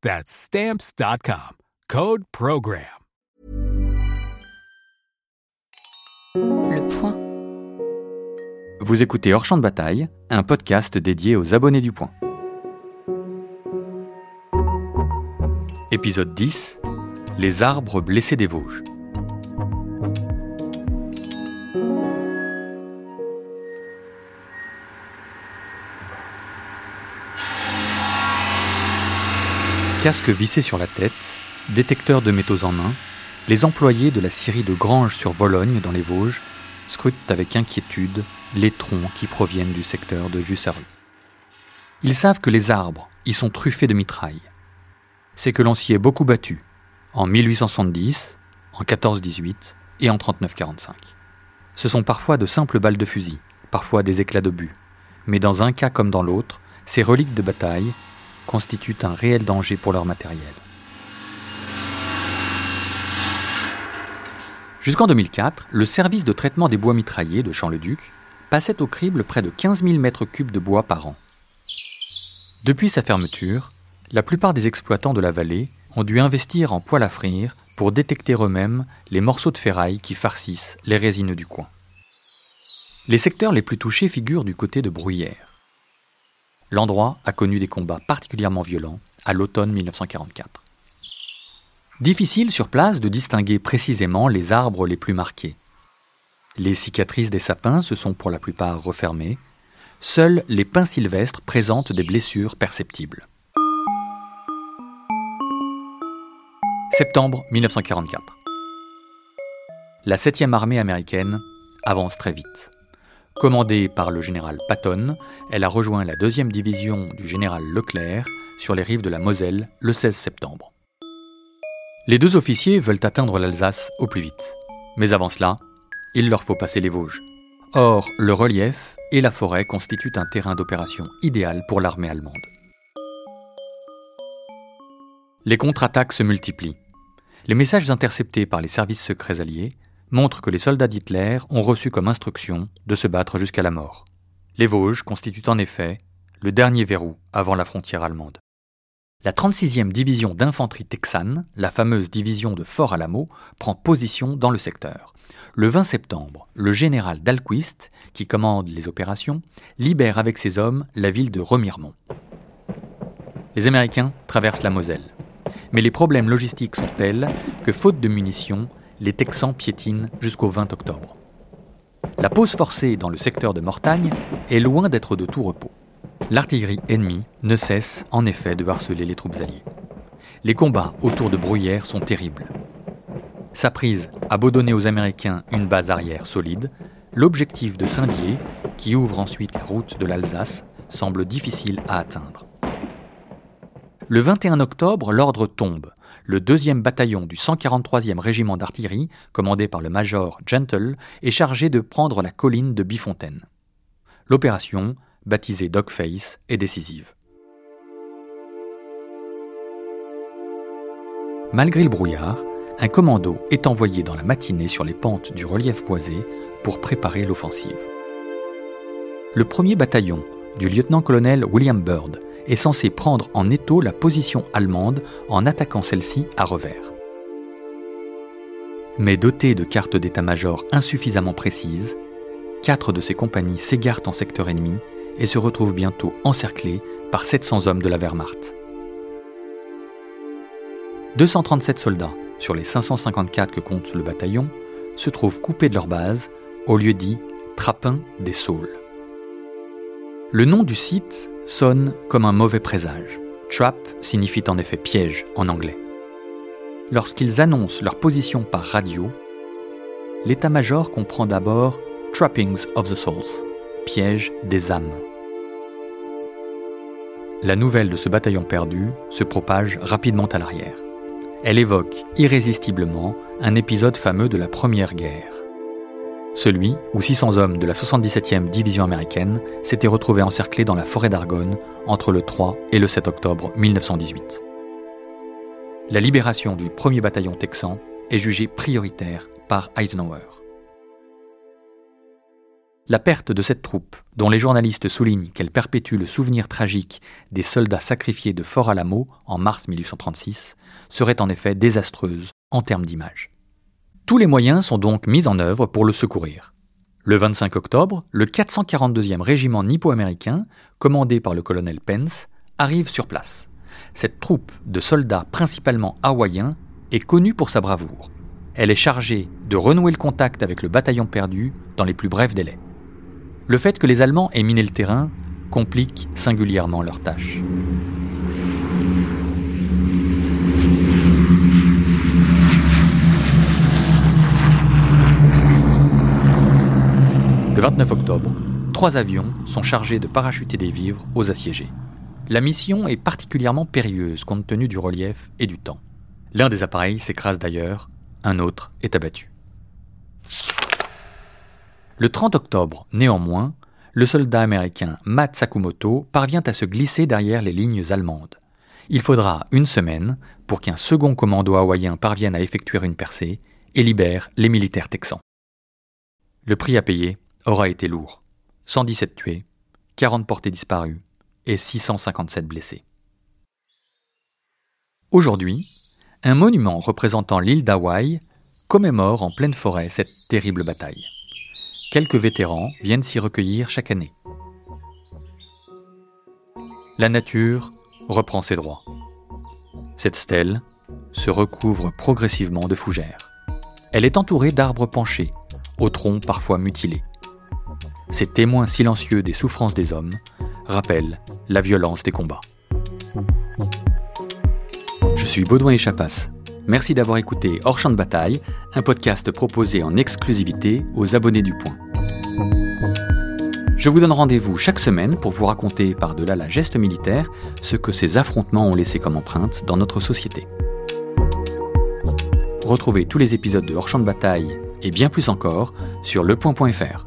That's Stamps.com. Code PROGRAM. Le point. Vous écoutez Hors Champ de Bataille, un podcast dédié aux abonnés du Point. Épisode 10 Les arbres blessés des Vosges. Casque vissé sur la tête, détecteur de métaux en main, les employés de la scierie de Grange sur Vologne dans les Vosges scrutent avec inquiétude les troncs qui proviennent du secteur de Jussarus. Ils savent que les arbres y sont truffés de mitraille. C'est que l'on s'y est beaucoup battu, en 1870, en 1418 et en 39-45. Ce sont parfois de simples balles de fusil, parfois des éclats d'obus, mais dans un cas comme dans l'autre, ces reliques de bataille constituent un réel danger pour leur matériel. Jusqu'en 2004, le service de traitement des bois mitraillés de Champ-le-Duc passait au crible près de 15 000 mètres cubes de bois par an. Depuis sa fermeture, la plupart des exploitants de la vallée ont dû investir en poêle à frire pour détecter eux-mêmes les morceaux de ferraille qui farcissent les résineux du coin. Les secteurs les plus touchés figurent du côté de Bruyères. L'endroit a connu des combats particulièrement violents à l'automne 1944. Difficile sur place de distinguer précisément les arbres les plus marqués. Les cicatrices des sapins se sont pour la plupart refermées. Seuls les pins sylvestres présentent des blessures perceptibles. Septembre 1944. La 7e armée américaine avance très vite. Commandée par le général Patton, elle a rejoint la deuxième division du général Leclerc sur les rives de la Moselle le 16 septembre. Les deux officiers veulent atteindre l'Alsace au plus vite. Mais avant cela, il leur faut passer les Vosges. Or, le relief et la forêt constituent un terrain d'opération idéal pour l'armée allemande. Les contre-attaques se multiplient. Les messages interceptés par les services secrets alliés montre que les soldats d'Hitler ont reçu comme instruction de se battre jusqu'à la mort. Les Vosges constituent en effet le dernier verrou avant la frontière allemande. La 36e division d'infanterie texane, la fameuse division de Fort Alamo, prend position dans le secteur. Le 20 septembre, le général Dalquist, qui commande les opérations, libère avec ses hommes la ville de Remiremont. Les Américains traversent la Moselle. Mais les problèmes logistiques sont tels que, faute de munitions, les Texans piétinent jusqu'au 20 octobre. La pause forcée dans le secteur de Mortagne est loin d'être de tout repos. L'artillerie ennemie ne cesse en effet de harceler les troupes alliées. Les combats autour de Bruyères sont terribles. Sa prise a beau donner aux Américains une base arrière solide, l'objectif de Saint-Dié, qui ouvre ensuite la route de l'Alsace, semble difficile à atteindre. Le 21 octobre, l'ordre tombe. Le 2e bataillon du 143e régiment d'artillerie, commandé par le major Gentle, est chargé de prendre la colline de Bifontaine. L'opération, baptisée Dogface, est décisive. Malgré le brouillard, un commando est envoyé dans la matinée sur les pentes du relief boisé pour préparer l'offensive. Le premier bataillon du lieutenant-colonel William Byrd est censé prendre en étau la position allemande en attaquant celle-ci à revers. Mais doté de cartes d'état-major insuffisamment précises, quatre de ses compagnies s'égarent en secteur ennemi et se retrouvent bientôt encerclés par 700 hommes de la Wehrmacht. 237 soldats sur les 554 que compte le bataillon se trouvent coupés de leur base au lieu dit Trappin des Saules. Le nom du site sonne comme un mauvais présage. Trap signifie en effet piège en anglais. Lorsqu'ils annoncent leur position par radio, l'état-major comprend d'abord Trappings of the Souls, piège des âmes. La nouvelle de ce bataillon perdu se propage rapidement à l'arrière. Elle évoque irrésistiblement un épisode fameux de la Première Guerre. Celui où 600 hommes de la 77e division américaine s'étaient retrouvés encerclés dans la forêt d'Argonne entre le 3 et le 7 octobre 1918. La libération du premier bataillon texan est jugée prioritaire par Eisenhower. La perte de cette troupe, dont les journalistes soulignent qu'elle perpétue le souvenir tragique des soldats sacrifiés de Fort Alamo en mars 1836, serait en effet désastreuse en termes d'image. Tous les moyens sont donc mis en œuvre pour le secourir. Le 25 octobre, le 442e régiment nippo-américain, commandé par le colonel Pence, arrive sur place. Cette troupe de soldats principalement hawaïens est connue pour sa bravoure. Elle est chargée de renouer le contact avec le bataillon perdu dans les plus brefs délais. Le fait que les Allemands aient miné le terrain complique singulièrement leur tâche. Le 29 octobre, trois avions sont chargés de parachuter des vivres aux assiégés. La mission est particulièrement périlleuse compte tenu du relief et du temps. L'un des appareils s'écrase d'ailleurs, un autre est abattu. Le 30 octobre, néanmoins, le soldat américain Matt Sakumoto parvient à se glisser derrière les lignes allemandes. Il faudra une semaine pour qu'un second commando hawaïen parvienne à effectuer une percée et libère les militaires texans. Le prix à payer aura été lourd. 117 tués, 40 portés disparus et 657 blessés. Aujourd'hui, un monument représentant l'île d'Hawaï commémore en pleine forêt cette terrible bataille. Quelques vétérans viennent s'y recueillir chaque année. La nature reprend ses droits. Cette stèle se recouvre progressivement de fougères. Elle est entourée d'arbres penchés, aux troncs parfois mutilés. Ces témoins silencieux des souffrances des hommes rappellent la violence des combats. Je suis Baudouin Echapas. Merci d'avoir écouté Hors Champ de Bataille, un podcast proposé en exclusivité aux abonnés du Point. Je vous donne rendez-vous chaque semaine pour vous raconter par-delà la geste militaire ce que ces affrontements ont laissé comme empreinte dans notre société. Retrouvez tous les épisodes de Hors Champ de Bataille et bien plus encore sur lepoint.fr.